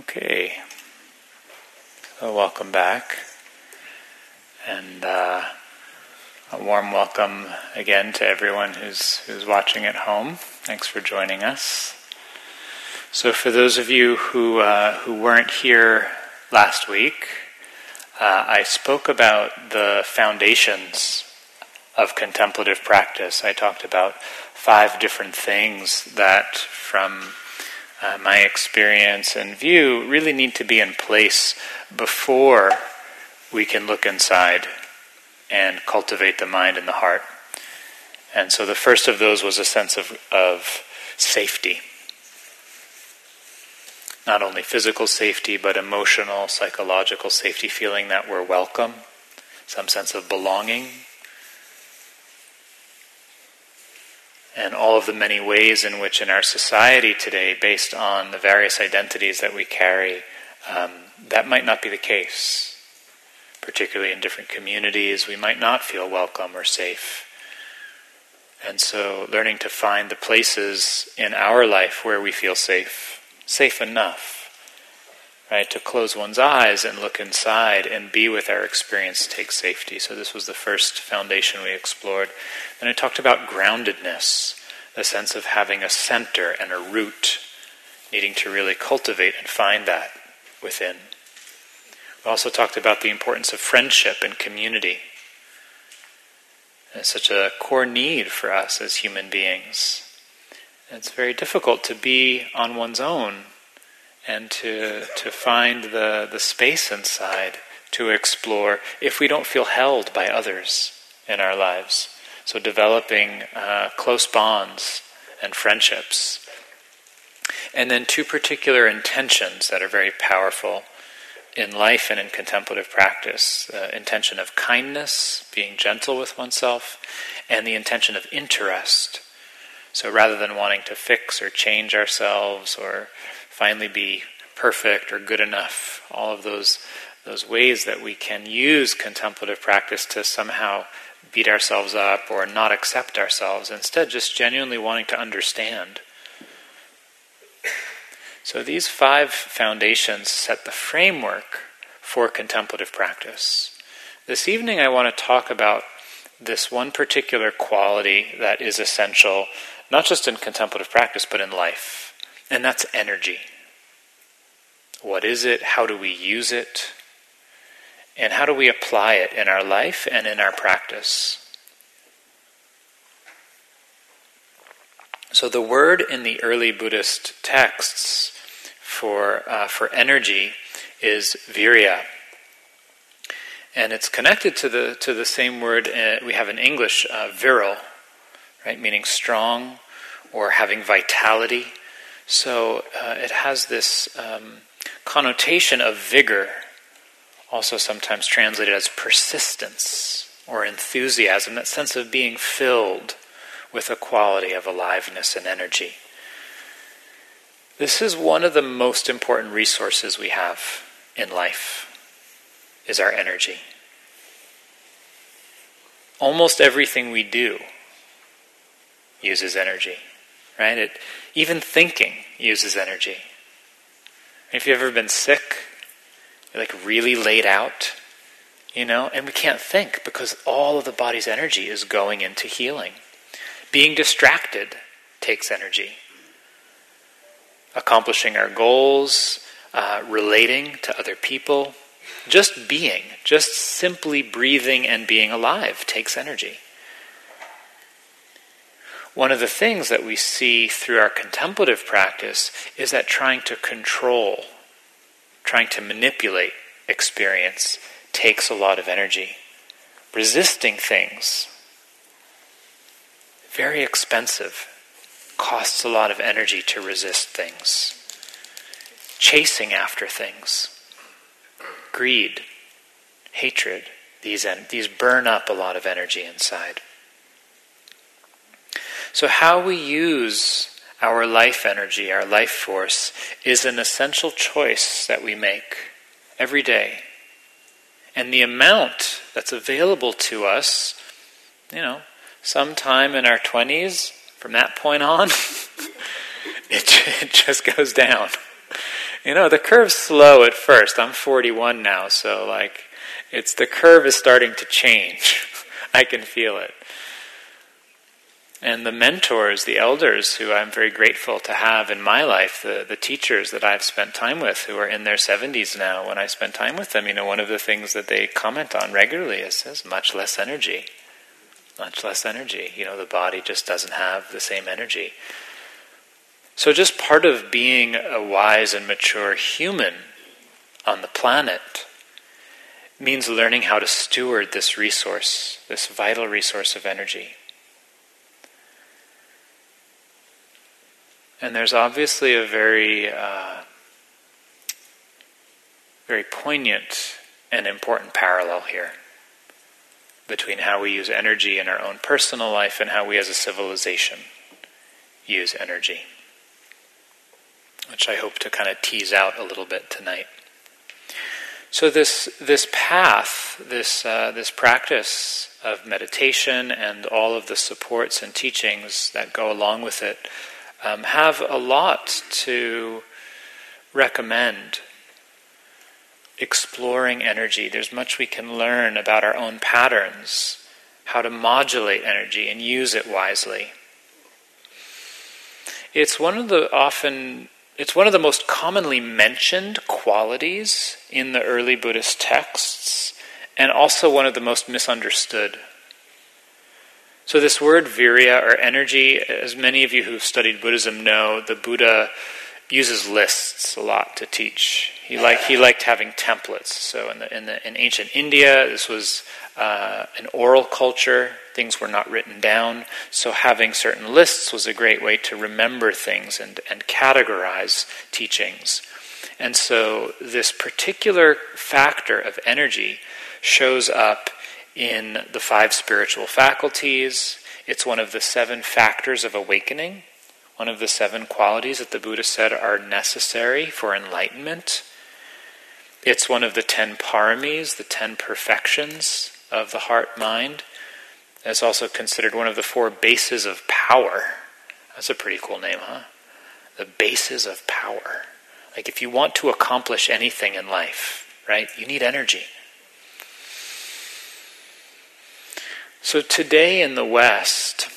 Okay. So, welcome back. And uh, a warm welcome again to everyone who's, who's watching at home. Thanks for joining us. So, for those of you who, uh, who weren't here last week, uh, I spoke about the foundations of contemplative practice. I talked about five different things that, from uh, my experience and view really need to be in place before we can look inside and cultivate the mind and the heart. And so the first of those was a sense of, of safety. Not only physical safety, but emotional, psychological safety, feeling that we're welcome, some sense of belonging, and all of the many ways in which, in our society today, based on the various identities that we carry, um, that might not be the case. Particularly in different communities, we might not feel welcome or safe. And so, learning to find the places in our life where we feel safe, safe enough, right? To close one's eyes and look inside and be with our experience takes safety. So, this was the first foundation we explored. Then I talked about groundedness, the sense of having a center and a root, needing to really cultivate and find that within. We also talked about the importance of friendship and community. It's such a core need for us as human beings. It's very difficult to be on one's own and to, to find the, the space inside to explore if we don't feel held by others in our lives. So, developing uh, close bonds and friendships. And then, two particular intentions that are very powerful in life and in contemplative practice the intention of kindness, being gentle with oneself, and the intention of interest. So, rather than wanting to fix or change ourselves or finally be perfect or good enough, all of those, those ways that we can use contemplative practice to somehow beat ourselves up or not accept ourselves, instead, just genuinely wanting to understand. So, these five foundations set the framework for contemplative practice. This evening, I want to talk about this one particular quality that is essential, not just in contemplative practice, but in life, and that's energy. What is it? How do we use it? And how do we apply it in our life and in our practice? So, the word in the early Buddhist texts for, uh, for energy is virya. And it's connected to the, to the same word uh, we have in English, uh, virile, right, meaning strong or having vitality. So uh, it has this um, connotation of vigor also sometimes translated as persistence or enthusiasm, that sense of being filled with a quality of aliveness and energy. This is one of the most important resources we have in life is our energy. Almost everything we do uses energy, right? It, even thinking uses energy. If you've ever been sick, like really laid out, you know, and we can't think because all of the body's energy is going into healing. Being distracted takes energy. Accomplishing our goals, uh, relating to other people, just being, just simply breathing and being alive takes energy. One of the things that we see through our contemplative practice is that trying to control trying to manipulate experience takes a lot of energy. Resisting things, very expensive, costs a lot of energy to resist things. Chasing after things, greed, hatred, these, these burn up a lot of energy inside. So, how we use our life energy, our life force, is an essential choice that we make every day. And the amount that's available to us, you know, sometime in our 20s, from that point on, it, it just goes down. you know, the curve's slow at first. I'm 41 now, so like, it's the curve is starting to change. I can feel it. And the mentors, the elders who I'm very grateful to have in my life, the, the teachers that I've spent time with who are in their 70s now, when I spend time with them, you know, one of the things that they comment on regularly is, is much less energy. Much less energy. You know, the body just doesn't have the same energy. So, just part of being a wise and mature human on the planet means learning how to steward this resource, this vital resource of energy. And there's obviously a very, uh, very poignant and important parallel here between how we use energy in our own personal life and how we as a civilization use energy, which I hope to kind of tease out a little bit tonight. So this this path, this uh, this practice of meditation, and all of the supports and teachings that go along with it um, have a lot to recommend exploring energy. There's much we can learn about our own patterns, how to modulate energy and use it wisely. It's one of the often it's one of the most commonly mentioned qualities in the early Buddhist texts and also one of the most misunderstood. So, this word virya or energy, as many of you who've studied Buddhism know, the Buddha uses lists a lot to teach. He, like, he liked having templates. So, in, the, in, the, in ancient India, this was uh, an oral culture, things were not written down. So, having certain lists was a great way to remember things and, and categorize teachings. And so, this particular factor of energy shows up in the five spiritual faculties. It's one of the seven factors of awakening, one of the seven qualities that the Buddha said are necessary for enlightenment. It's one of the ten paramis, the ten perfections of the heart mind. It's also considered one of the four bases of power. That's a pretty cool name, huh? The bases of power. Like if you want to accomplish anything in life, right, you need energy. So today in the West,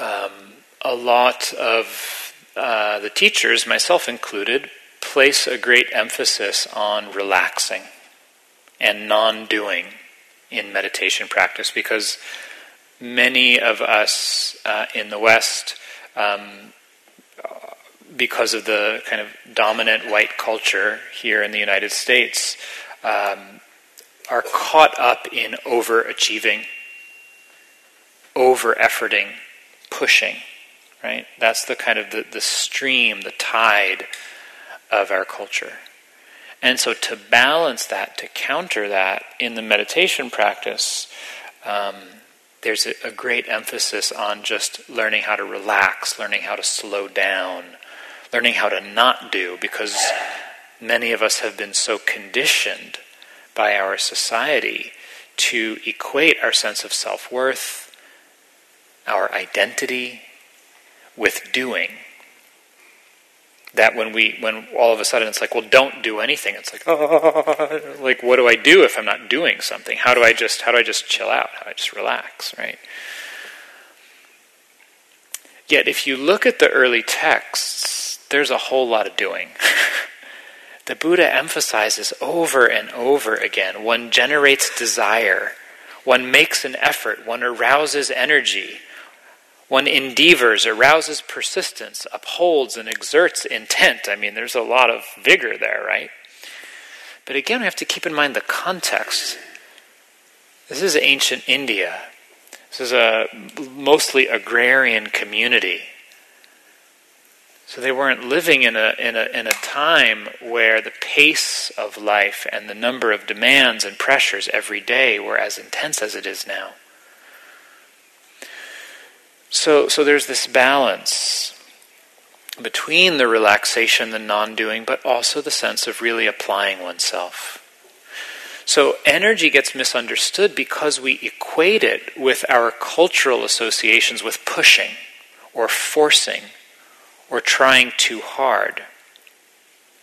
um, a lot of uh, the teachers, myself included, place a great emphasis on relaxing and non doing in meditation practice because many of us uh, in the West, um, because of the kind of dominant white culture here in the United States, um, are caught up in overachieving, over efforting, pushing, right? That's the kind of the, the stream, the tide of our culture. And so to balance that, to counter that in the meditation practice, um, there's a, a great emphasis on just learning how to relax, learning how to slow down, learning how to not do, because many of us have been so conditioned by our society to equate our sense of self worth, our identity, with doing. That when we, when all of a sudden it's like, well, don't do anything. It's like, oh, like what do I do if I'm not doing something? How do I just, how do I just chill out? How do I just relax, right? Yet, if you look at the early texts, there's a whole lot of doing. the Buddha emphasizes over and over again one generates desire, one makes an effort, one arouses energy, one endeavors, arouses persistence, upholds and exerts intent. I mean, there's a lot of vigor there, right? But again, we have to keep in mind the context. This is ancient India. This is a mostly agrarian community. So they weren't living in a, in, a, in a time where the pace of life and the number of demands and pressures every day were as intense as it is now. So, so there's this balance between the relaxation, the non doing, but also the sense of really applying oneself. So energy gets misunderstood because we equate it with our cultural associations with pushing or forcing or trying too hard.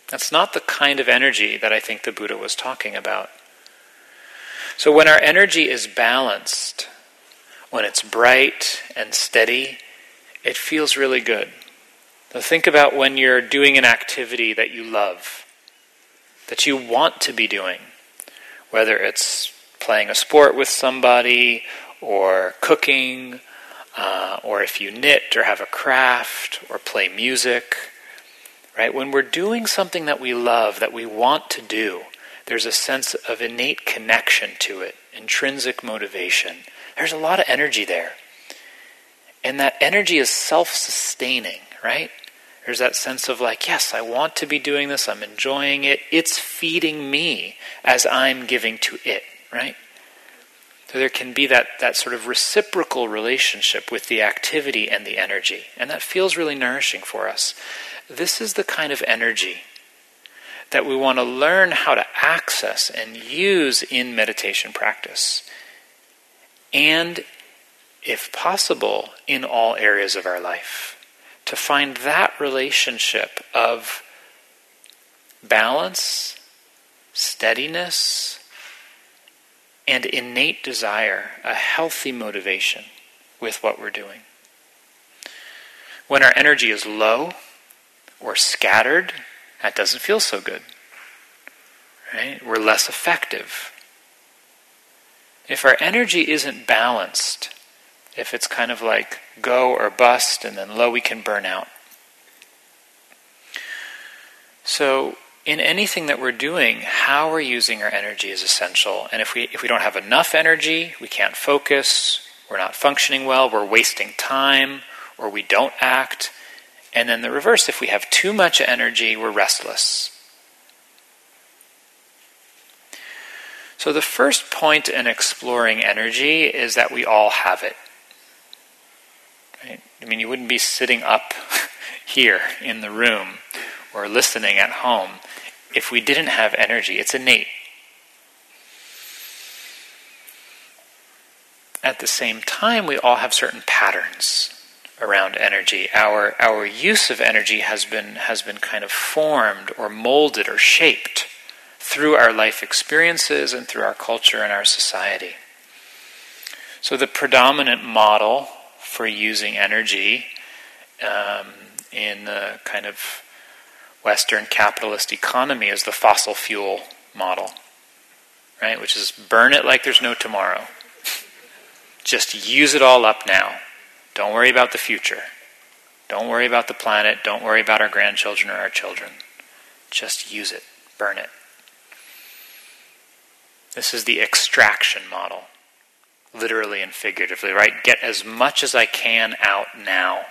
That's not the kind of energy that I think the Buddha was talking about. So when our energy is balanced, when it's bright and steady, it feels really good. So think about when you're doing an activity that you love, that you want to be doing, whether it's playing a sport with somebody, or cooking, or if you knit or have a craft or play music. Right? When we're doing something that we love, that we want to do, there's a sense of innate connection to it, intrinsic motivation. There's a lot of energy there. And that energy is self sustaining, right? There's that sense of like, yes, I want to be doing this, I'm enjoying it, it's feeding me as I'm giving to it, right? So there can be that, that sort of reciprocal relationship with the activity and the energy, and that feels really nourishing for us. This is the kind of energy that we want to learn how to access and use in meditation practice. And, if possible, in all areas of our life. To find that relationship of balance, steadiness, and innate desire, a healthy motivation with what we're doing. When our energy is low or scattered, that doesn't feel so good. Right? We're less effective. If our energy isn't balanced, if it's kind of like go or bust and then low, we can burn out. So, in anything that we're doing, how we're using our energy is essential. And if we if we don't have enough energy, we can't focus, we're not functioning well, we're wasting time, or we don't act. And then the reverse, if we have too much energy, we're restless. So the first point in exploring energy is that we all have it. Right? I mean, you wouldn't be sitting up here in the room or listening at home if we didn't have energy. It's innate. At the same time, we all have certain patterns around energy. Our our use of energy has been has been kind of formed or molded or shaped through our life experiences and through our culture and our society. So the predominant model for using energy um, in the kind of Western capitalist economy is the fossil fuel model, right? Which is burn it like there's no tomorrow. Just use it all up now. Don't worry about the future. Don't worry about the planet. Don't worry about our grandchildren or our children. Just use it. Burn it. This is the extraction model, literally and figuratively, right? Get as much as I can out now.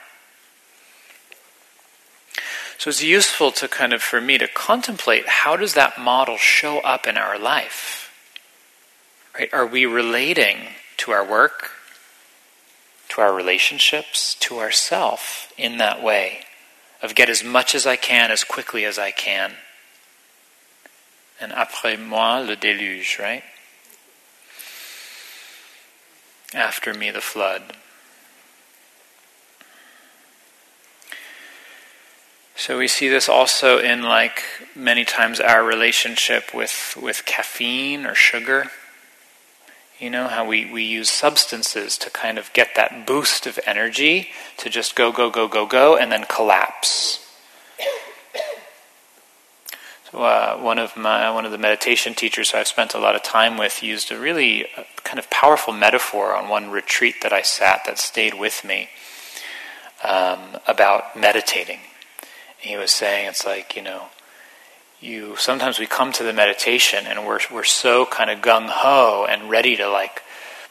So it's useful to kind of, for me, to contemplate how does that model show up in our life? Right? Are we relating to our work, to our relationships, to ourself in that way of get as much as I can as quickly as I can? And après moi le déluge, right? After me the flood. So we see this also in like many times our relationship with with caffeine or sugar. You know, how we, we use substances to kind of get that boost of energy to just go, go, go, go, go, and then collapse. So uh, one of my one of the meditation teachers I've spent a lot of time with used a really uh, kind of powerful metaphor on one retreat that I sat that stayed with me um, about meditating he was saying it's like, you know, you sometimes we come to the meditation and we're we're so kind of gung ho and ready to like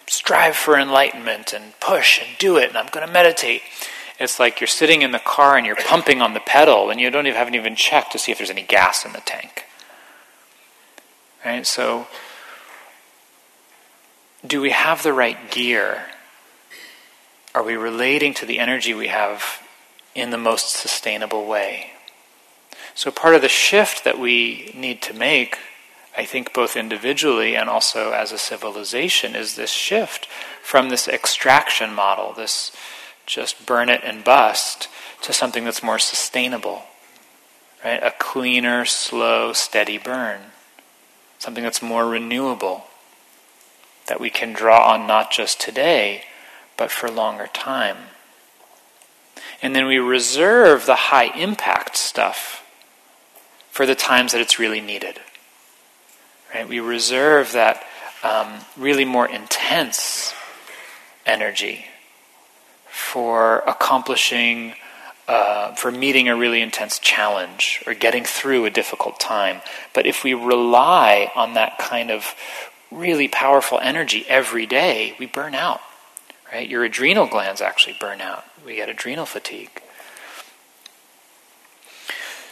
strive for enlightenment and push and do it and I'm going to meditate. It's like you're sitting in the car and you're pumping on the pedal and you don't even haven't even checked to see if there's any gas in the tank. Right? So do we have the right gear? Are we relating to the energy we have in the most sustainable way. So, part of the shift that we need to make, I think, both individually and also as a civilization, is this shift from this extraction model, this just burn it and bust, to something that's more sustainable. right? A cleaner, slow, steady burn. Something that's more renewable, that we can draw on not just today, but for longer time. And then we reserve the high impact stuff for the times that it's really needed. Right? We reserve that um, really more intense energy for accomplishing, uh, for meeting a really intense challenge or getting through a difficult time. But if we rely on that kind of really powerful energy every day, we burn out. Right? Your adrenal glands actually burn out. We get adrenal fatigue.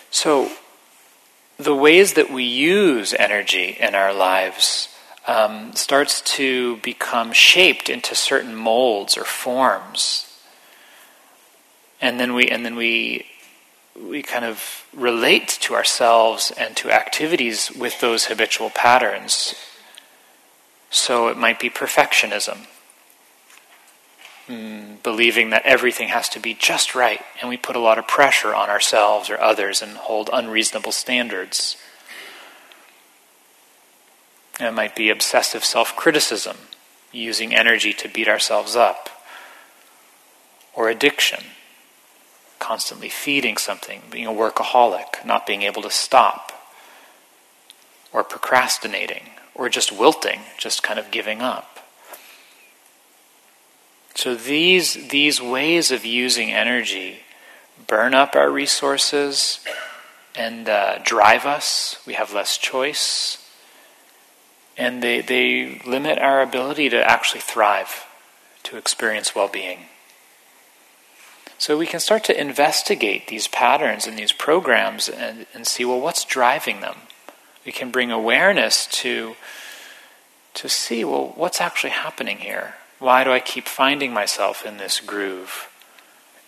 So, the ways that we use energy in our lives um, starts to become shaped into certain molds or forms, and then we and then we we kind of relate to ourselves and to activities with those habitual patterns. So it might be perfectionism mm, believing that everything has to be just right, and we put a lot of pressure on ourselves or others and hold unreasonable standards. It might be obsessive self criticism, using energy to beat ourselves up, or addiction, constantly feeding something, being a workaholic, not being able to stop, or procrastinating, or just wilting, just kind of giving up. So these, these ways of using energy burn up our resources and uh, drive us. We have less choice. And they, they limit our ability to actually thrive, to experience well being. So we can start to investigate these patterns and these programs and, and see well, what's driving them? We can bring awareness to, to see well, what's actually happening here? Why do I keep finding myself in this groove?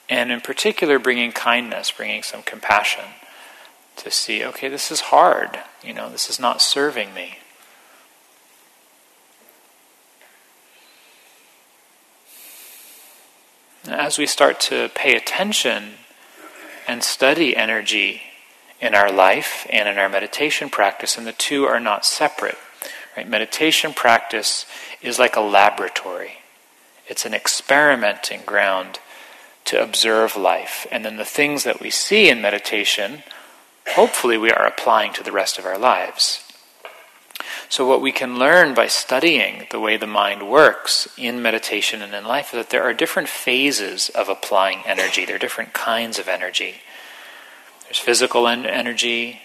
And in particular, bringing kindness, bringing some compassion to see, okay, this is hard. You know, this is not serving me. As we start to pay attention and study energy in our life and in our meditation practice, and the two are not separate. Right? Meditation practice is like a laboratory. It's an experimenting ground to observe life. And then the things that we see in meditation, hopefully, we are applying to the rest of our lives. So, what we can learn by studying the way the mind works in meditation and in life is that there are different phases of applying energy. There are different kinds of energy. There's physical energy,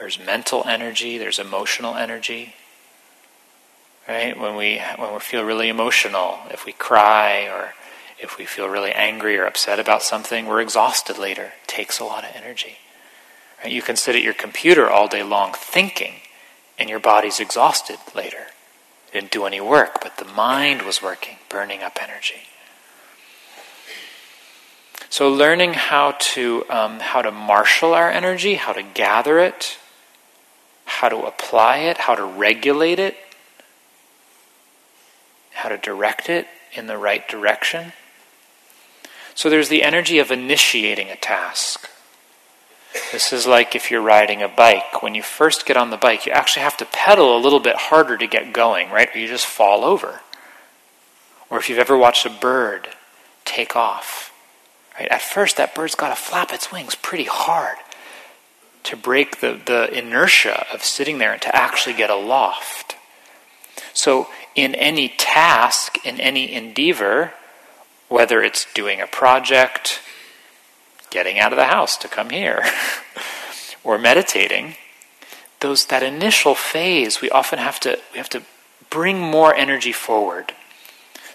there's mental energy, there's emotional energy right? When we when we feel really emotional, if we cry or if we feel really angry or upset about something, we're exhausted later. It takes a lot of energy. Right? You can sit at your computer all day long thinking, and your body's exhausted later. It didn't do any work, but the mind was working, burning up energy. So, learning how to um, how to marshal our energy, how to gather it, how to apply it, how to regulate it, how to direct it in the right direction. So there's the energy of initiating a task. This is like if you're riding a bike. When you first get on the bike, you actually have to pedal a little bit harder to get going, right? Or you just fall over. Or if you've ever watched a bird take off, right? At first, that bird's got to flap its wings pretty hard to break the, the inertia of sitting there and to actually get aloft. So in any task, in any endeavor, whether it's doing a project, getting out of the house to come here, or meditating, those that initial phase we often have to we have to bring more energy forward.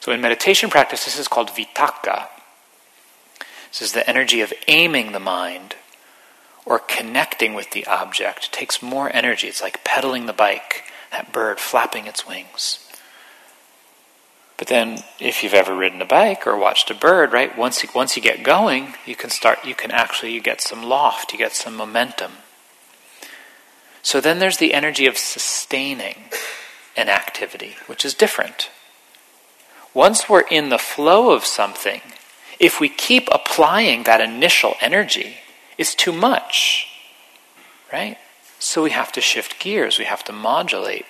So in meditation practice, this is called vitakka. This is the energy of aiming the mind or connecting with the object. It takes more energy. It's like pedaling the bike, that bird flapping its wings. But then, if you've ever ridden a bike or watched a bird, right? Once you, once you get going, you can start. You can actually you get some loft. You get some momentum. So then there's the energy of sustaining an activity, which is different. Once we're in the flow of something, if we keep applying that initial energy, it's too much. right? So we have to shift gears, we have to modulate.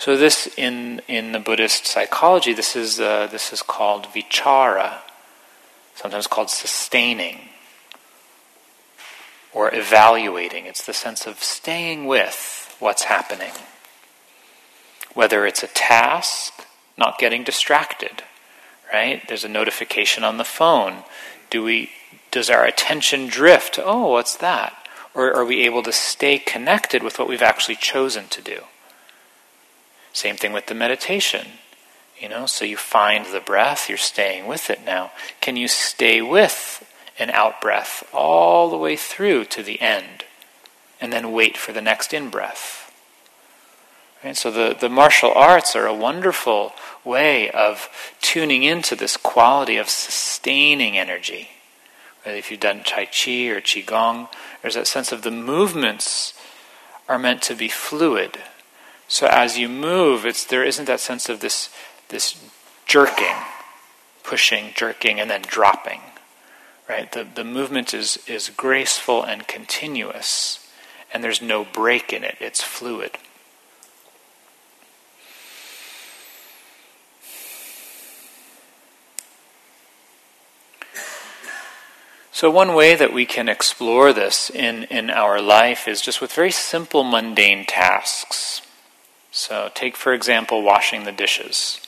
So this in in the Buddhist psychology, this is uh, this is called vichara, sometimes called sustaining or evaluating. It's the sense of staying with what's happening. Whether it's a task, not getting distracted, right? There's a notification on the phone. Do we does our attention drift? Oh, what's that? Or are we able to stay connected with what we've actually chosen to do? Same thing with the meditation. You know, so you find the breath, you're staying with it now. Can you stay with an out breath all the way through to the end and then wait for the next in breath? Right? So the, the martial arts are a wonderful way of tuning into this quality of sustaining energy. If you've done Tai Chi or Qigong, there's that sense of the movements are meant to be fluid so as you move, it's there isn't that sense of this this jerking, pushing, jerking, and then dropping. Right? The the movement is is graceful and continuous, and there's no break in it. It's fluid. So, one way that we can explore this in, in our life is just with very simple, mundane tasks. So, take for example washing the dishes.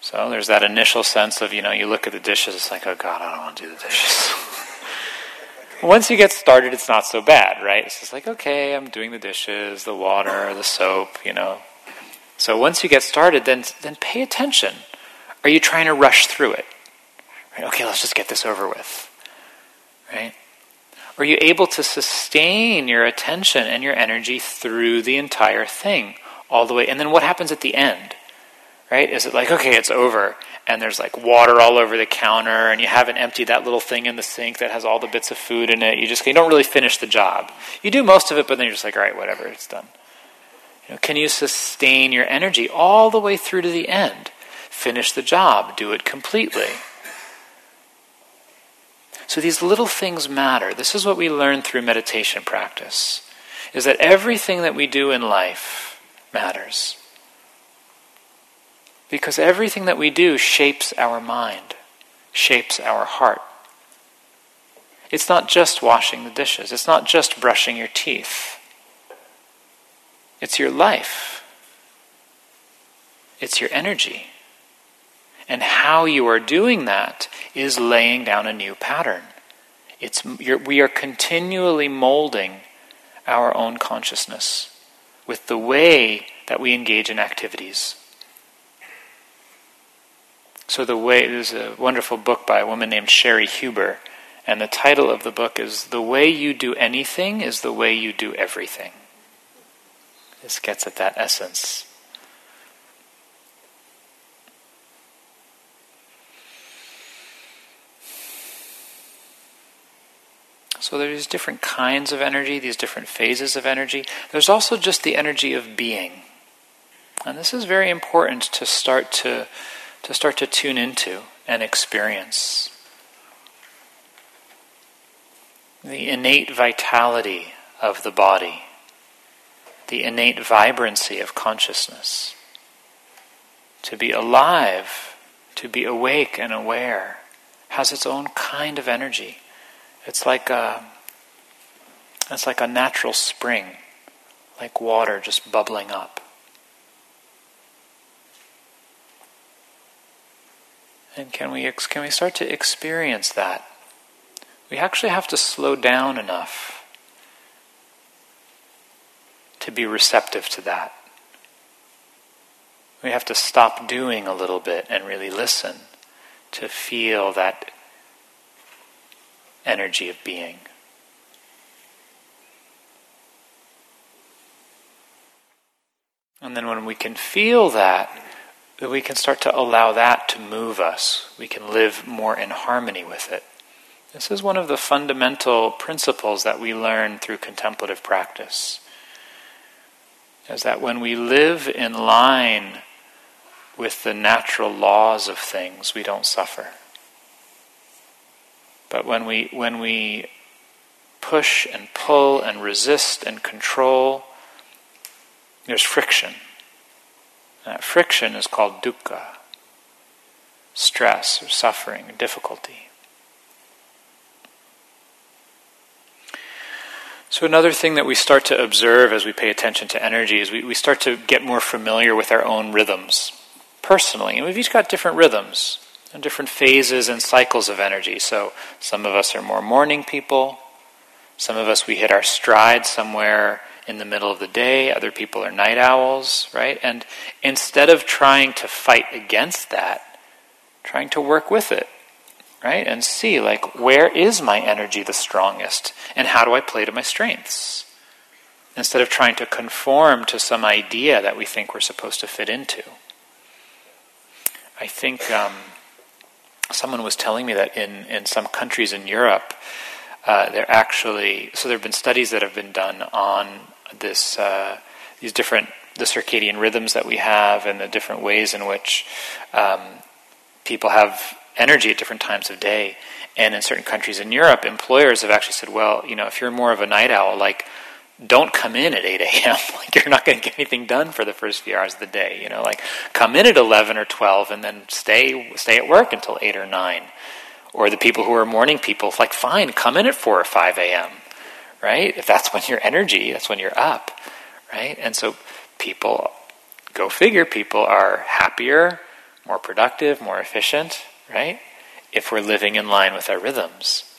So, there's that initial sense of, you know, you look at the dishes, it's like, oh God, I don't want to do the dishes. Once you get started, it's not so bad, right? It's just like, okay, I'm doing the dishes, the water, the soap, you know. So, once you get started, then, then pay attention. Are you trying to rush through it? Right? Okay, let's just get this over with. Right? Are you able to sustain your attention and your energy through the entire thing, all the way? And then what happens at the end? Right? Is it like, okay, it's over, and there's like water all over the counter, and you haven't emptied that little thing in the sink that has all the bits of food in it? You just you don't really finish the job. You do most of it, but then you're just like, all right, whatever, it's done. You know, can you sustain your energy all the way through to the end? Finish the job, do it completely. So these little things matter. This is what we learn through meditation practice. Is that everything that we do in life matters. Because everything that we do shapes our mind, shapes our heart. It's not just washing the dishes, it's not just brushing your teeth. It's your life. It's your energy. And how you are doing that is laying down a new pattern. It's, we are continually molding our own consciousness with the way that we engage in activities. So, the way, there's a wonderful book by a woman named Cheri Huber, and the title of the book is The Way You Do Anything is the Way You Do Everything. This gets at that essence. So there's different kinds of energy, these different phases of energy. There's also just the energy of being. And this is very important to start to, to start to tune into and experience. The innate vitality of the body, the innate vibrancy of consciousness. To be alive, to be awake and aware, has its own kind of energy. It's like a, it's like a natural spring, like water just bubbling up. And can we, can we start to experience that? We actually have to slow down enough to be receptive to that. We have to stop doing a little bit and really listen to feel that energy of being. And then when we can feel that, we can start to allow that to move us. We can live more in harmony with it. This is one of the fundamental principles that we learn through contemplative practice. Is that when we live in line with the natural laws of things, we don't suffer. But when we when we push and pull and resist and control, there's friction. That friction is called dukkha, stress or suffering or difficulty. So, another thing that we start to observe as we pay attention to energy is we, we start to get more familiar with our own rhythms personally. And we've each got different rhythms different phases and cycles of energy. So, some of us are more morning people, some of us we hit our stride somewhere in the middle of the day, other people are night owls, right? And instead of trying to fight against that, trying to work with it, right? And see, like, where is my energy the strongest? And how do I play to my strengths? Instead of trying to conform to some idea that we think we're supposed to fit into. I think um, someone was telling me that in, in some countries in Europe, uh, they're actually so there have been studies that have been done on this uh, these different the circadian rhythms that we have and the different ways in which um, people have energy at different times of day. And in certain countries in Europe, employers have actually said, well, you know, if you're more of a night owl, like, don't come in at 8 a.m. like, you're not going to get anything done for the first few hours of the day. You know, like, come in at 11 or 12 and then stay, stay at work until 8 or 9. Or the people who are morning people, like, fine, come in at 4 or 5 a.m., right? If that's when your energy, that's when you're up, right? And so people, go figure, people are happier, more productive, more efficient, right? If we're living in line with our rhythms.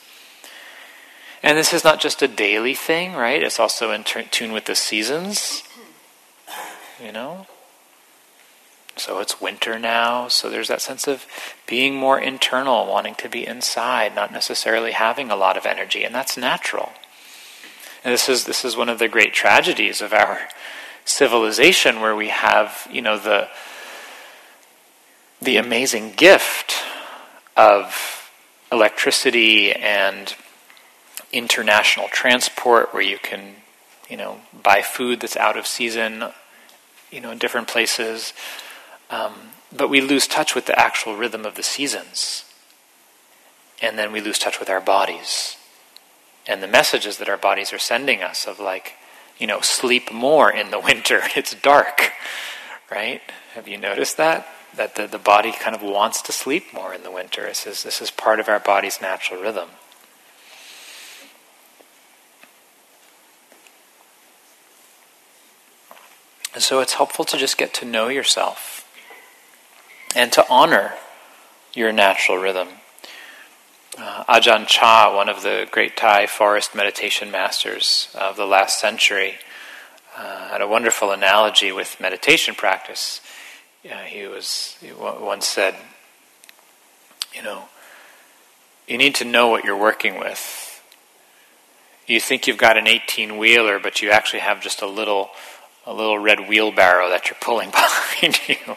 And this is not just a daily thing, right? It's also in t- tune with the seasons, you know? So it's winter now, so there's that sense of being more internal, wanting to be inside, not necessarily having a lot of energy, and that's natural. And this is this is one of the great tragedies of our civilization where we have, you know, the the amazing gift of electricity and international transport where you can, you know, buy food that's out of season, you know, in different places. Um, but we lose touch with the actual rhythm of the seasons. And then we lose touch with our bodies. And the messages that our bodies are sending us of like, you know, sleep more in the winter. It's dark, right? Have you noticed that? that the, the body kind of wants to sleep more in the winter. This is, this is part of our body's natural rhythm. And so it's helpful to just get to know yourself and to honor your natural rhythm. Uh, Ajahn Chah, one of the great Thai forest meditation masters of the last century, uh, had a wonderful analogy with meditation practice yeah, he was he once said, you know, you need to know what you're working with. You think you've got an 18 wheeler, but you actually have just a little a little red wheelbarrow that you're pulling behind you.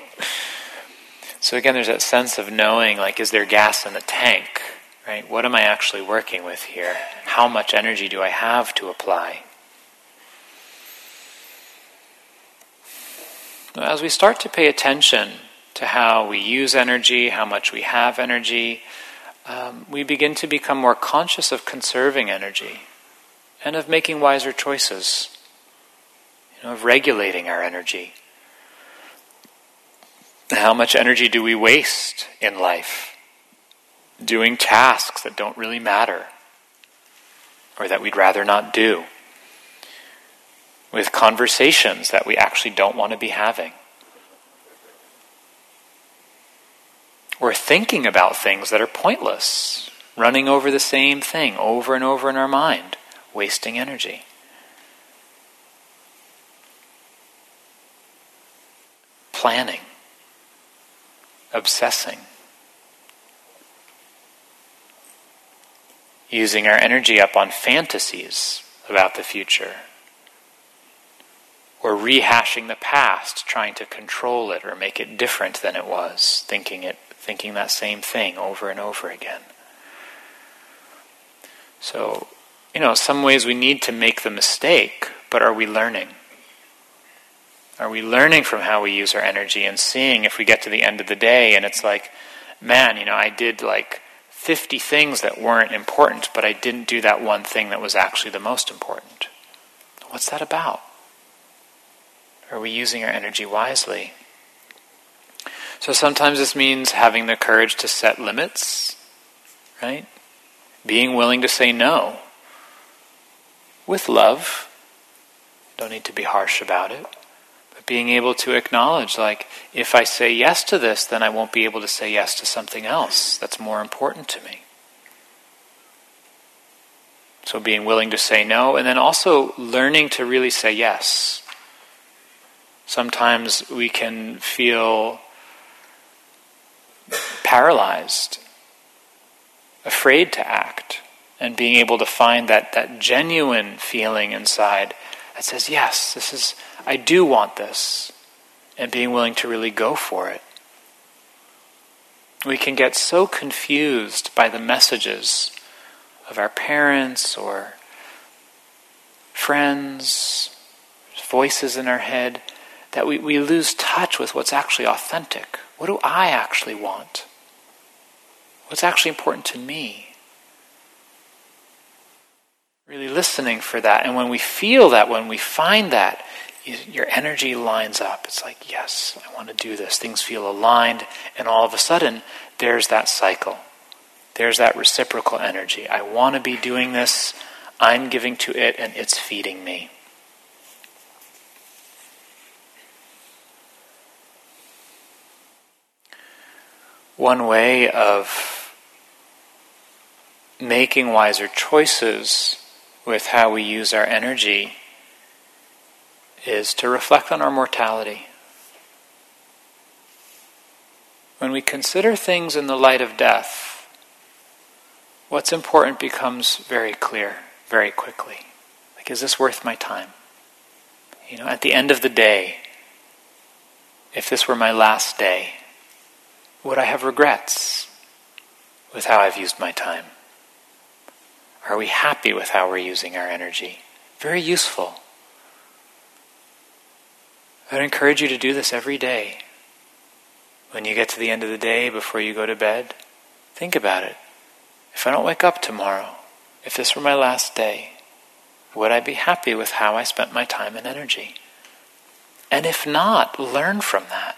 So again, there's that sense of knowing, like, is there gas in the tank? Right? What am I actually working with here? How much energy do I have to apply? As we start to pay attention to how we use energy, how much we have energy, um, we begin to become more conscious of conserving energy and of making wiser choices, you know, of regulating our energy. How much energy do we waste in life doing tasks that don't really matter or that we'd rather not do? with conversations that we actually don't want to be having. We're thinking about things that are pointless, running over the same thing over and over in our mind, wasting energy. Planning, obsessing, using our energy up on fantasies about the future or rehashing the past, trying to control it or make it different than it was, thinking it thinking that same thing over and over again. So, you know, some ways we need to make the mistake, but are we learning? Are we learning from how we use our energy and seeing if we get to the end of the day and it's like, man, you know, I did like 50 things that weren't important, but I didn't do that one thing that was actually the most important. What's that about? Are we using our energy wisely? So sometimes this means having the courage to set limits, right? Being willing to say no with love. Don't need to be harsh about it. Being able to acknowledge, like, if I say yes to this, then I won't be able to say yes to something else that's more important to me. So being willing to say no, and then also learning to really say yes. Sometimes we can feel paralyzed, afraid to act, and being able to find that, that genuine feeling inside that says, Yes, this is, I do want this, and being willing to really go for it. We can get so confused by the messages of our parents or friends, voices in our head, that we, we lose touch with what's actually authentic. What do I actually want? What's actually important to me? Really listening for that. And when we feel that, when we find that, your energy lines up. It's like, yes, I want to do this. Things feel aligned. And all of a sudden, there's that cycle. There's that reciprocal energy. I want to be doing this. I'm giving to it, and it's feeding me. One way of making wiser choices with how we use our energy is to reflect on our mortality. When we consider things in the light of death, what's important becomes very clear very quickly. Like, is this worth my time? You know, at the end of the day, if this were my last day, would I have regrets with how I've used my time? Are we happy with how we're using our energy? Very useful. I'd encourage you to do this every day. When you get to the end of the day before you go to bed, think about it. If I don't wake up tomorrow, if this were my last day, would I be happy with how I spent my time and energy? And if not, learn from that.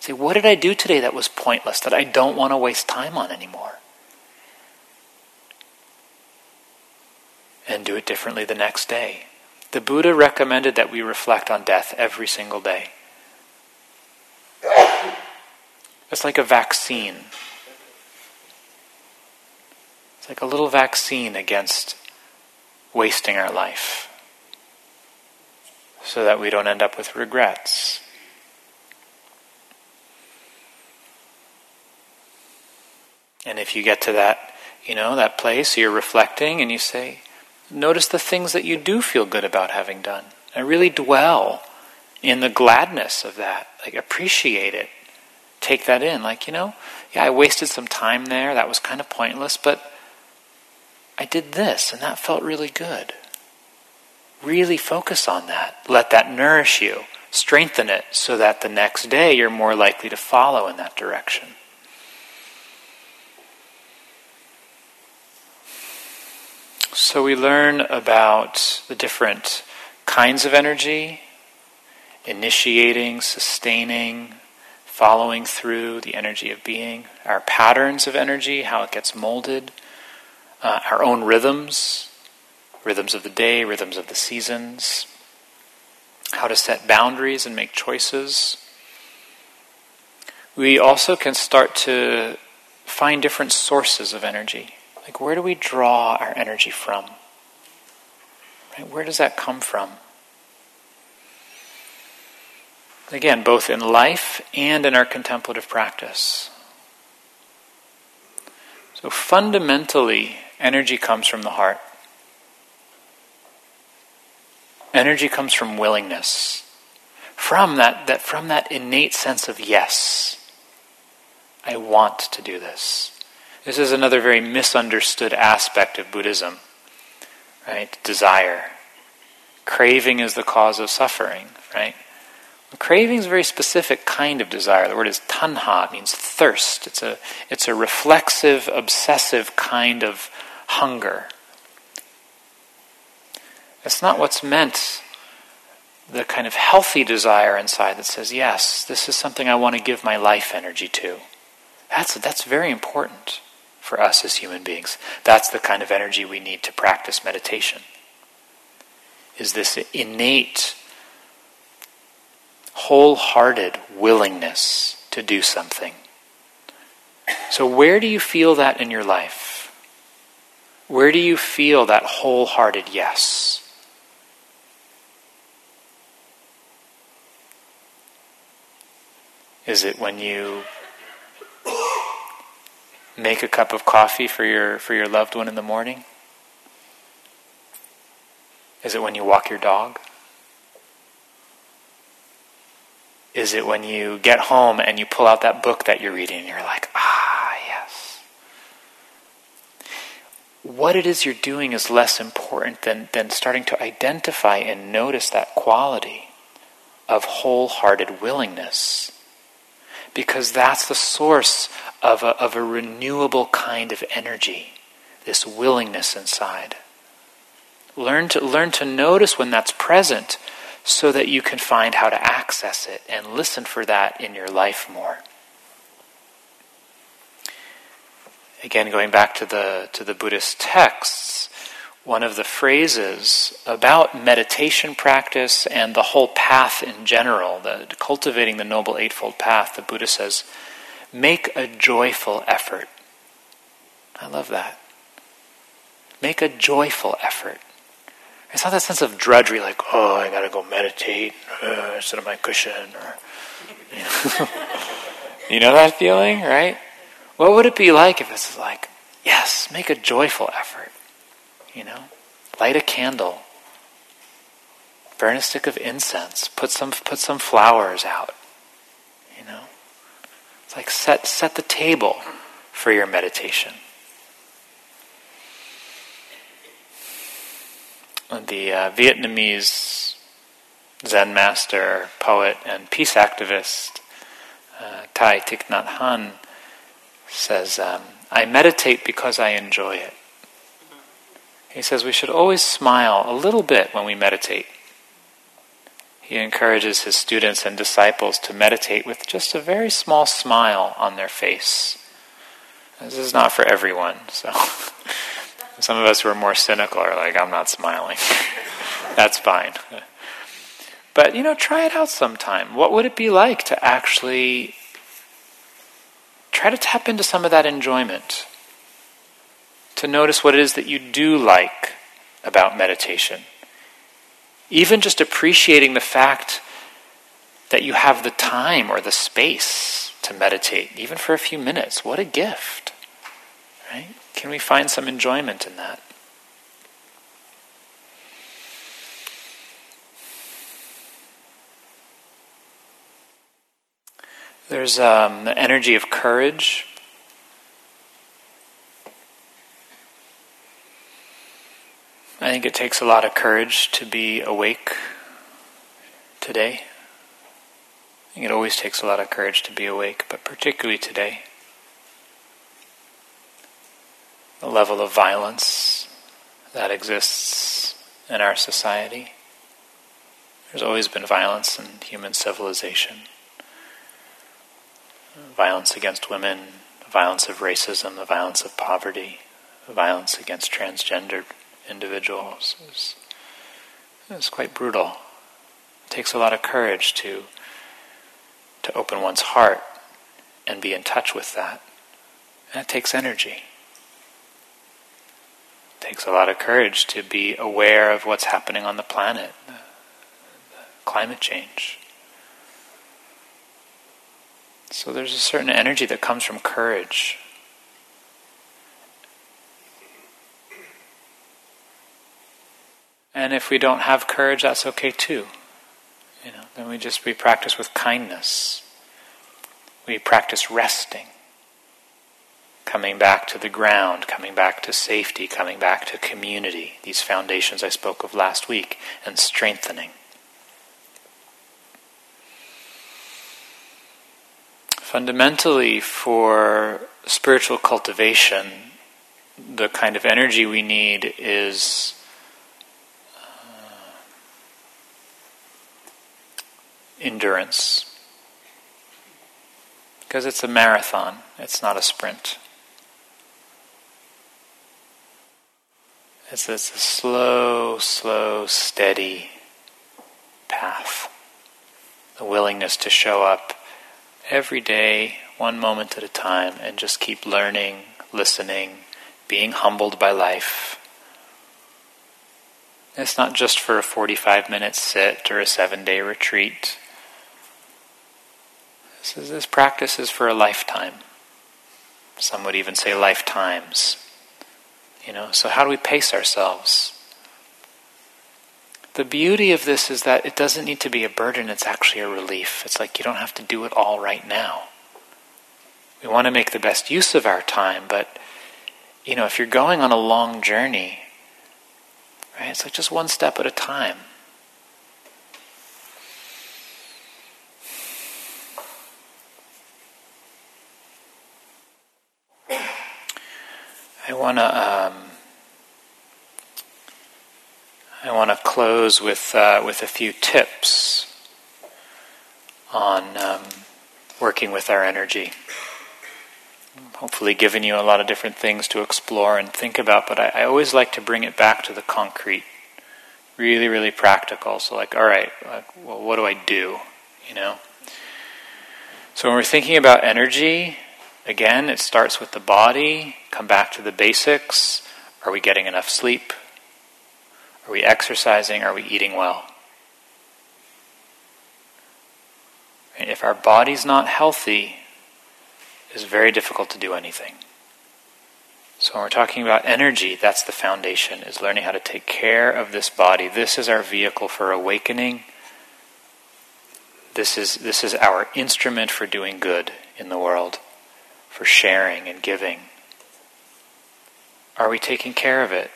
Say, what did I do today that was pointless, that I don't want to waste time on anymore? and do it differently the next day. The Buddha recommended that we reflect on death every single day. It's like a vaccine. It's like a little vaccine against wasting our life so that we don't end up with regrets. And if you get to that, you know, that place, you're reflecting and you say, Notice the things that you do feel good about having done. And really dwell in the gladness of that. Like, appreciate it. Take that in. Like, you know, yeah, I wasted some time there. That was kind of pointless, but I did this, and that felt really good. Really focus on that. Let that nourish you. Strengthen it so that the next day you're more likely to follow in that direction. So we learn about the different kinds of energy, initiating, sustaining, following through the energy of being, our patterns of energy, how it gets molded, uh, our own rhythms, rhythms of the day, rhythms of the seasons, how to set boundaries and make choices. We also can start to find different sources of energy. Like, where do we draw our energy from? Right? Where does that come from? Again, both in life and in our contemplative practice. So, fundamentally, energy comes from the heart. Energy comes from willingness, from that, that, from that innate sense of yes, I want to do this. This is another very misunderstood aspect of Buddhism, right? Desire. Craving is the cause of suffering, right? Craving is a very specific kind of desire. The word is tanha, it means thirst. It's a, it's a reflexive, obsessive kind of hunger. It's not what's meant, the kind of healthy desire inside that says, yes, this is something I want to give my life energy to. That's, that's very important for us as human beings. That's the kind of energy we need to practice meditation. Is this innate wholehearted willingness to do something. So, where do you feel that in your life? Where do you feel that wholehearted yes? Is it when you make a cup of coffee for your for your loved one in the morning? Is it when you walk your dog? Is it when you get home and you pull out that book that you're reading and you're like, ah, yes. What it is you're doing is less important than, than starting to identify and notice that quality of wholehearted willingness. Because that's the source of a, of a renewable kind of energy, this willingness inside. Learn to, learn to notice when that's present so that you can find how to access it and listen for that in your life more. Again, going back to the, to the Buddhist texts, one of the phrases about meditation practice and the whole path in general, the, cultivating the Noble Eightfold Path, the Buddha says, make a joyful effort. I love that. Make a joyful effort. It's not that sense of drudgery, like, oh, I gotta go meditate, uh, sit on my cushion, or. You know, that feeling, right? What would it be like if it's like, yes, make a joyful effort, you know? Light a candle, burn a stick of incense, put some, put some flowers out? Like set, set the table for your meditation. the uh, Vietnamese Zen master, poet, and peace activist uh, Thich Nhat Hanh says, um, I meditate because I enjoy it. He says we should always smile a little bit when we meditate. He encourages his students and disciples to meditate with just a very small smile on their face. This is not for everyone, so Some of us who are more cynical are like, I'm not smiling. That's fine. But, you know, try it out sometime. What would it be like to actually try to tap into some of that enjoyment? To notice what it is that you do like about meditation. Even just appreciating the fact that you have the time or the space to meditate, even for a few minutes. What a gift, right? Can we find some enjoyment in that? There's um, the energy of courage. I think it takes a lot of courage to be awake today. I think it always takes a lot of courage to be awake, but particularly today the level of violence that exists in our society. There's always been violence in human civilization violence against women, violence of racism, the violence of poverty, violence against transgendered individuals. It's, it's quite brutal. It takes a lot of courage to to open one's heart and be in touch with that. And it takes energy It takes a lot of courage to be aware of what's happening on the planet, the, the climate change. So there's a certain energy that comes from courage. And if we don't have courage, that's okay too. You know, then we just we practice with kindness. We practice resting coming back to the ground, coming back to safety, coming back to community, these foundations I spoke of last week, and strengthening. fundamentally, for spiritual cultivation, the kind of energy we need is endurance. Because it's a marathon, it's not a sprint. It's, it's a slow, slow, steady path. The willingness to show up every day, one moment at a time, and just keep learning, listening, being humbled by life. It's not just for a 45 minute sit or a seven day retreat. This, is, this practice is for a lifetime. Some would even say lifetimes. You know, so how do we pace ourselves? The beauty of this is that it doesn't need to be a burden, it's actually a relief. It's like you don't have to do it all right now. We want to make the best use of our time, but you know, if you're going on a long journey, right, it's like just one step at a time. Want to um, I want to close with uh, with a few tips on um, working with our energy. Hopefully, giving you a lot of different things to explore and think about, but I, I always like to bring it back to the concrete, really, really practical. So, like, all right, like, well, what do I do? You know. So, when we're thinking about energy, Again, it starts with the body. Come back to the basics. Are we getting enough sleep? Are we exercising? Are we eating well? If our body's not healthy, it's very difficult to do anything. So when we're talking about energy, that's the foundation, is learning how to take care of this body. This is our vehicle for awakening. This is, this is our instrument for doing good in the world for sharing and giving? Are we taking care of it?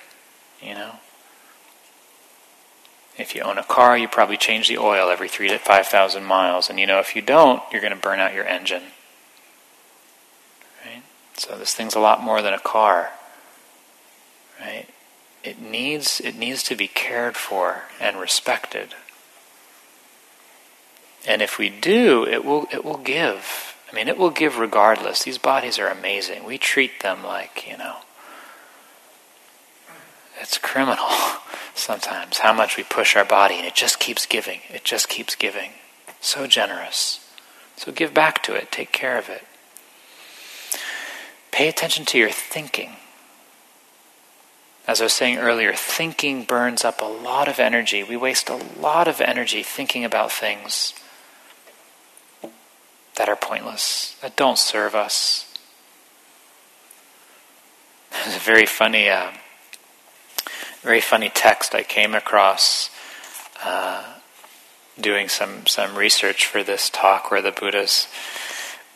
You know? If you own a car, you probably change the oil every three to 5,000 miles. And you know, if you don't, you're going to burn out your engine. Right? So this thing's a lot more than a car. Right? It needs, it needs to be cared for and respected. And if we do, it will, it will give. I mean, it will give regardless. These bodies are amazing. We treat them like, you know, it's criminal sometimes how much we push our body, and it just keeps giving. It just keeps giving. So generous. So give back to it, take care of it. Pay attention to your thinking. As I was saying earlier, thinking burns up a lot of energy. We waste a lot of energy thinking about things that are pointless, that don't serve us. There's a very funny, uh, very funny text I came across uh, doing some some research for this talk, where the Buddha's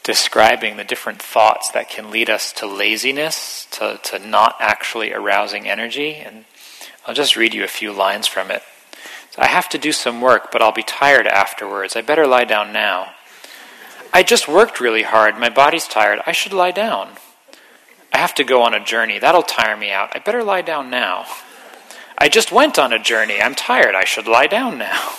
describing the different thoughts that can lead us to laziness, to, to not actually arousing energy. And I'll just read you a few lines from it. So I have to do some work, but I'll be tired afterwards. I better lie down now. I just worked really hard. My body's tired. I should lie down. I have to go on a journey. That'll tire me out. I better lie down now. I just went on a journey. I'm tired. I should lie down now.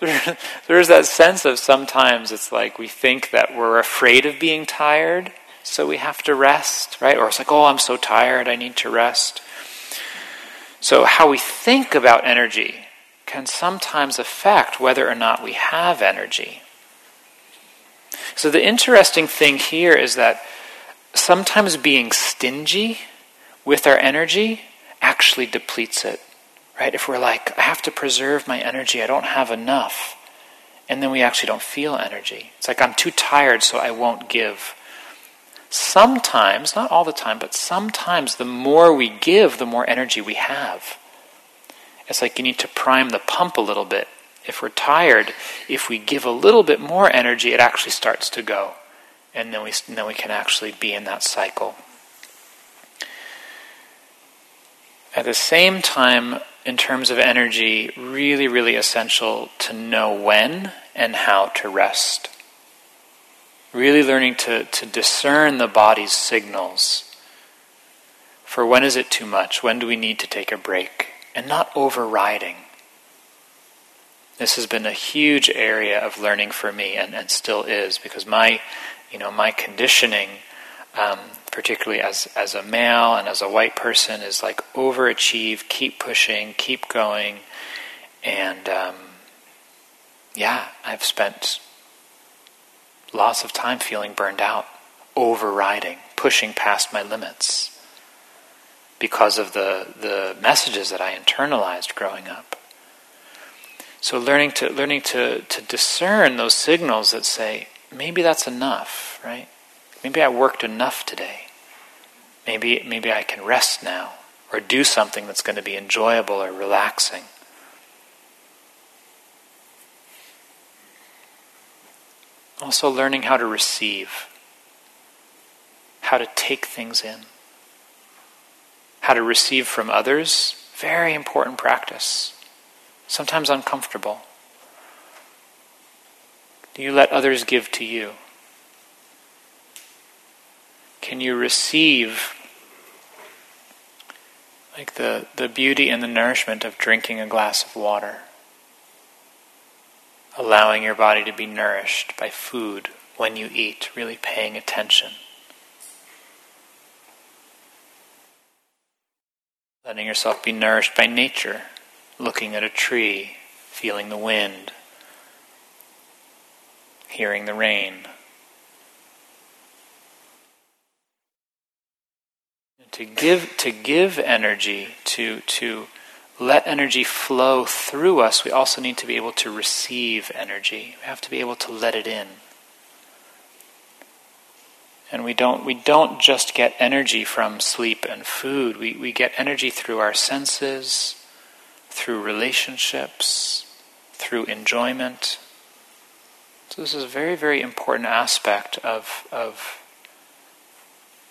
There's that sense of sometimes it's like we think that we're afraid of being tired, so we have to rest, right? Or it's like, oh, I'm so tired, I need to rest. So, how we think about energy can sometimes affect whether or not we have energy. So the interesting thing here is that sometimes being stingy with our energy actually depletes it. Right? If we're like, I have to preserve my energy, I don't have enough. And then we actually don't feel energy. It's like, I'm too tired, so I won't give. Sometimes, not all the time, but sometimes the more we give, the more energy we have. It's like you need to prime the pump a little bit if we're tired, if we give a little bit more energy, it actually starts to go. And then we, then we can actually be in that cycle. At the same time, in terms of energy, really, really essential to know when and how to rest. Really learning to, to discern the body's signals for when is it too much? When do we need to take a break? And not overriding. This has been a huge area of learning for me and, and still is because my, you know, my conditioning, um, particularly as, as a male and as a white person, is like overachieve, keep pushing, keep going. And um, yeah, I've spent lots of time feeling burned out, overriding, pushing past my limits because of the, the messages that I internalized growing up. So learning to learning to, to discern those signals that say, maybe that's enough, right? Maybe I worked enough today. Maybe maybe I can rest now or do something that's going to be enjoyable or relaxing. Also learning how to receive, how to take things in how to receive from others, very important practice. Sometimes uncomfortable. Do you let others give to you? Can you receive like the, the beauty and the nourishment of drinking a glass of water? Allowing your body to be nourished by food when you eat, really paying attention. Letting yourself be nourished by nature, looking at a tree, feeling the wind, hearing the rain. To give, to give energy, to, to let energy flow through us, we also need to be able to receive energy. We have to be able to let it in. And we don't, we don't just get energy from sleep and food, we, we get energy through our senses, through relationships, through enjoyment. So, this is a very, very important aspect of, of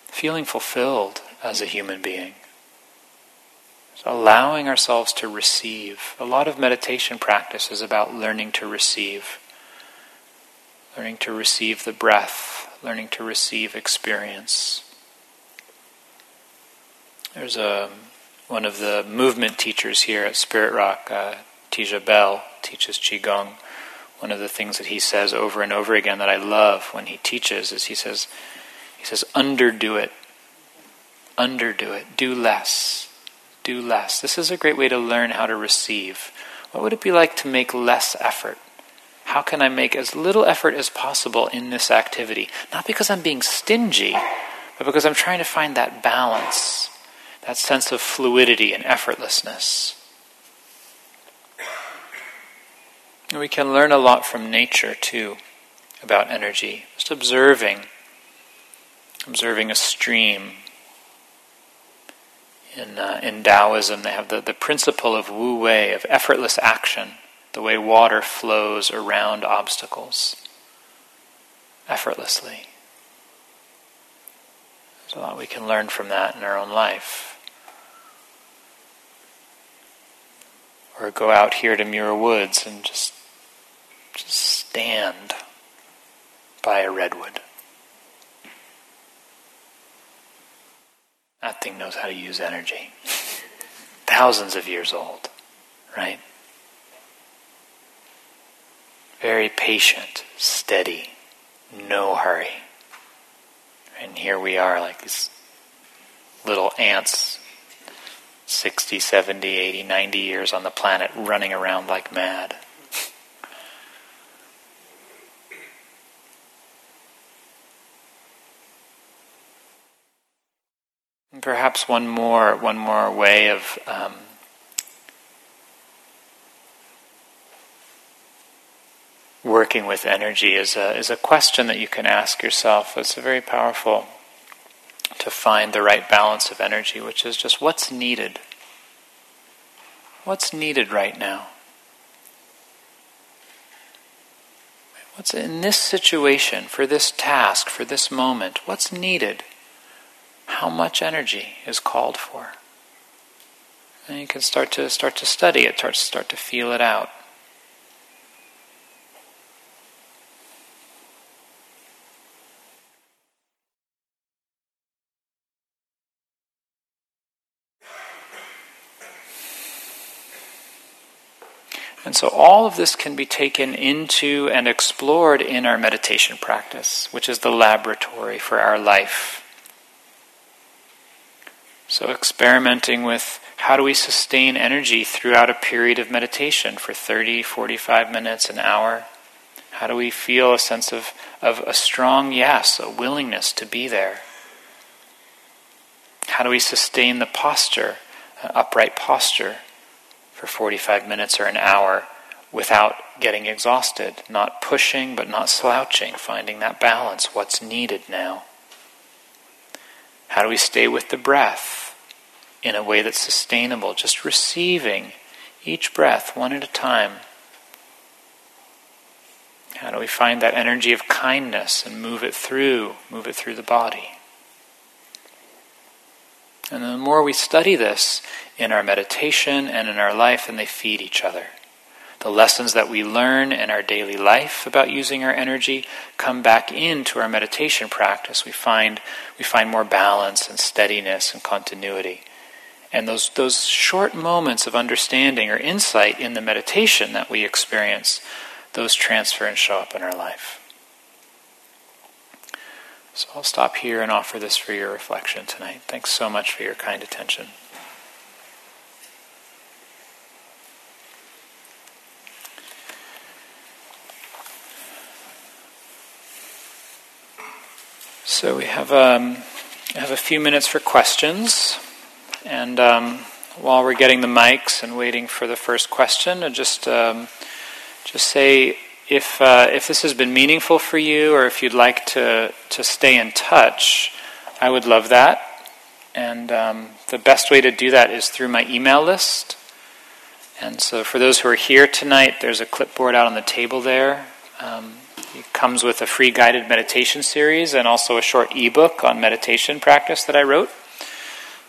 feeling fulfilled as a human being. Allowing ourselves to receive. A lot of meditation practice is about learning to receive, learning to receive the breath learning to receive experience. There's a one of the movement teachers here at Spirit Rock, uh, Teja Bell, teaches Qigong. One of the things that he says over and over again that I love when he teaches is he says, he says, underdo it, underdo it, do less, do less. This is a great way to learn how to receive. What would it be like to make less effort? How can I make as little effort as possible in this activity? Not because I'm being stingy, but because I'm trying to find that balance, that sense of fluidity and effortlessness. We can learn a lot from nature too about energy. Just observing, observing a stream. In, uh, in Taoism, they have the, the principle of wu wei, of effortless action the way water flows around obstacles effortlessly. There's a lot we can learn from that in our own life. Or go out here to Muir Woods and just just stand by a redwood. That thing knows how to use energy. Thousands of years old, right? very patient, steady, no hurry. And here we are, like these little ants, 60, 70, 80, 90 years on the planet, running around like mad. And perhaps one more, one more way of um, working with energy is a, is a question that you can ask yourself. It's a very powerful to find the right balance of energy, which is just what's needed. What's needed right now? What's in this situation, for this task, for this moment, what's needed? How much energy is called for? And you can start to start to study it, start to start to feel it out. And so all of this can be taken into and explored in our meditation practice, which is the laboratory for our life. So, experimenting with how do we sustain energy throughout a period of meditation for 30, 45 minutes, an hour? How do we feel a sense of, of a strong yes, a willingness to be there? How do we sustain the posture, uh, upright posture, for 45 minutes or an hour without getting exhausted, not pushing but not slouching, finding that balance, what's needed now? How do we stay with the breath? in a way that's sustainable, just receiving each breath one at a time. How do we find that energy of kindness and move it through, move it through the body? And the more we study this in our meditation and in our life, and they feed each other. The lessons that we learn in our daily life about using our energy come back into our meditation practice. We find we find more balance and steadiness and continuity. And those, those short moments of understanding or insight in the meditation that we experience, those transfer and show up in our life. So I'll stop here and offer this for your reflection tonight. Thanks so much for your kind attention. So we have um, have a few minutes for questions. And um, while we're getting the mics and waiting for the first question, I'll just um, just say if uh, if this has been meaningful for you, or if you'd like to to stay in touch, I would love that. And um, the best way to do that is through my email list. And so, for those who are here tonight, there's a clipboard out on the table there. Um, it comes with a free guided meditation series and also a short ebook on meditation practice that I wrote.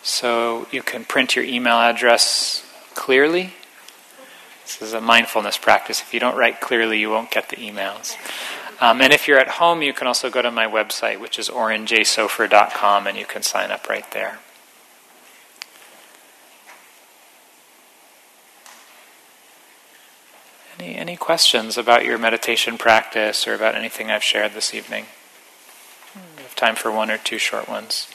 So you can print your email address clearly. This is a mindfulness practice. If you don't write clearly, you won't get the emails. Um, and if you're at home, you can also go to my website, which is orenjsofer.com, and you can sign up right there. Any, any questions about your meditation practice or about anything I've shared this evening? We have time for one or two short ones.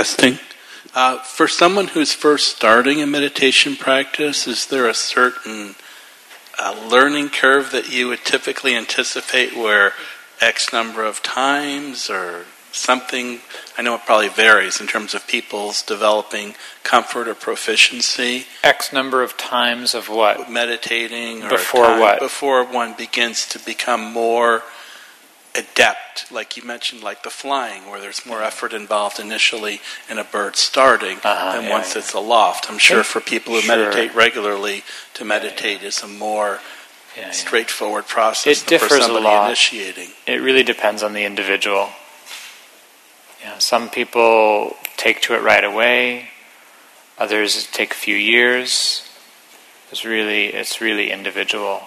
Testing. Uh, for someone who's first starting a meditation practice, is there a certain uh, learning curve that you would typically anticipate where X number of times or something? I know it probably varies in terms of people's developing comfort or proficiency. X number of times of what? Meditating or before what? Before one begins to become more adept, like you mentioned, like the flying, where there's more effort involved initially in a bird starting uh-huh, than yeah, once yeah. it's aloft. I'm sure for people who sure. meditate regularly, to meditate yeah, is a more straightforward process it differs a lot. initiating. It really depends on the individual. Yeah, some people take to it right away. Others take a few years. It's really, it's really individual.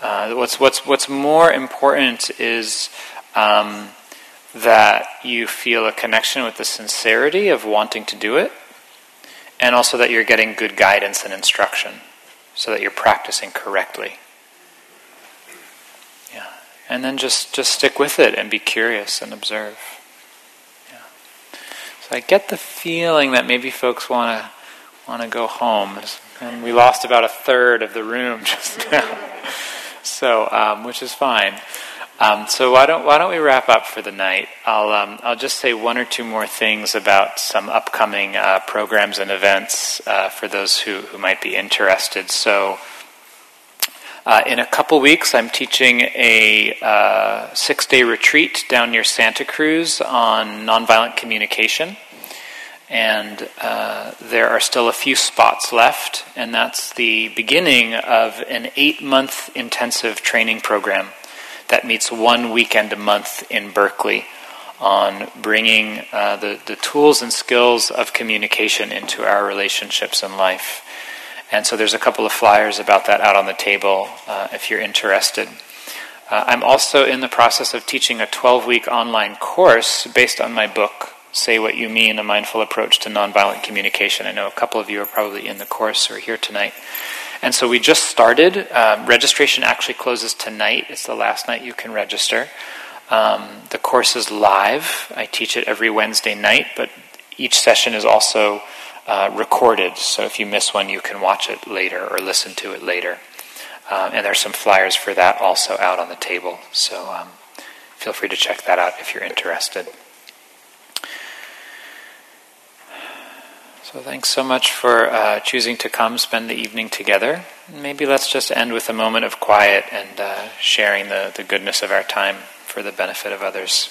Uh, what's what's what's more important is um, that you feel a connection with the sincerity of wanting to do it, and also that you're getting good guidance and instruction, so that you're practicing correctly. Yeah, and then just just stick with it and be curious and observe. Yeah. So I get the feeling that maybe folks want to want to go home, and we lost about a third of the room just now so um, which is fine. Um, so why don't why don't we wrap up for the night? I'll um, I'll just say one or two more things about some upcoming uh, programs and events uh, for those who who might be interested. So. Uh, in a couple weeks, I'm teaching a uh, six day retreat down near Santa Cruz on nonviolent communication and uh, there are still a few spots left, and that's the beginning of an eight month intensive training program that meets one weekend a month in Berkeley on bringing uh, the, the tools and skills of communication into our relationships in life. And so there's a couple of flyers about that out on the table uh, if you're interested. Uh, I'm also in the process of teaching a 12 week online course based on my book, Say What You Mean A Mindful Approach to Nonviolent Communication. I know a couple of you are probably in the course or here tonight. And so we just started. Um, registration actually closes tonight, it's the last night you can register. Um, the course is live. I teach it every Wednesday night, but each session is also uh, recorded. So if you miss one, you can watch it later or listen to it later. Um, and there's some flyers for that also out on the table. So um, feel free to check that out if you're interested. So thanks so much for uh, choosing to come spend the evening together. Maybe let's just end with a moment of quiet and uh, sharing the, the goodness of our time for the benefit of others.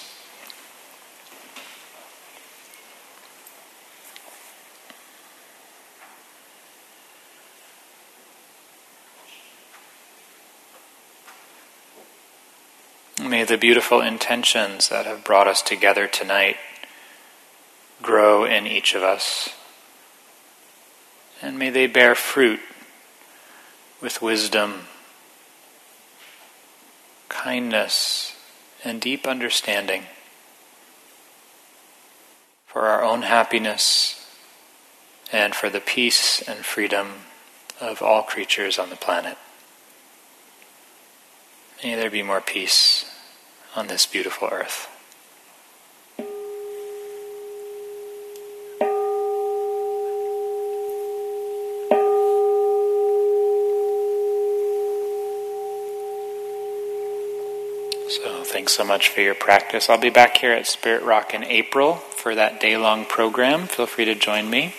May the beautiful intentions that have brought us together tonight grow in each of us. And may they bear fruit with wisdom, kindness, and deep understanding for our own happiness and for the peace and freedom of all creatures on the planet. May there be more peace on this beautiful earth. So, thanks so much for your practice. I'll be back here at Spirit Rock in April for that day long program. Feel free to join me.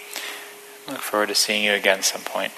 Look forward to seeing you again some point.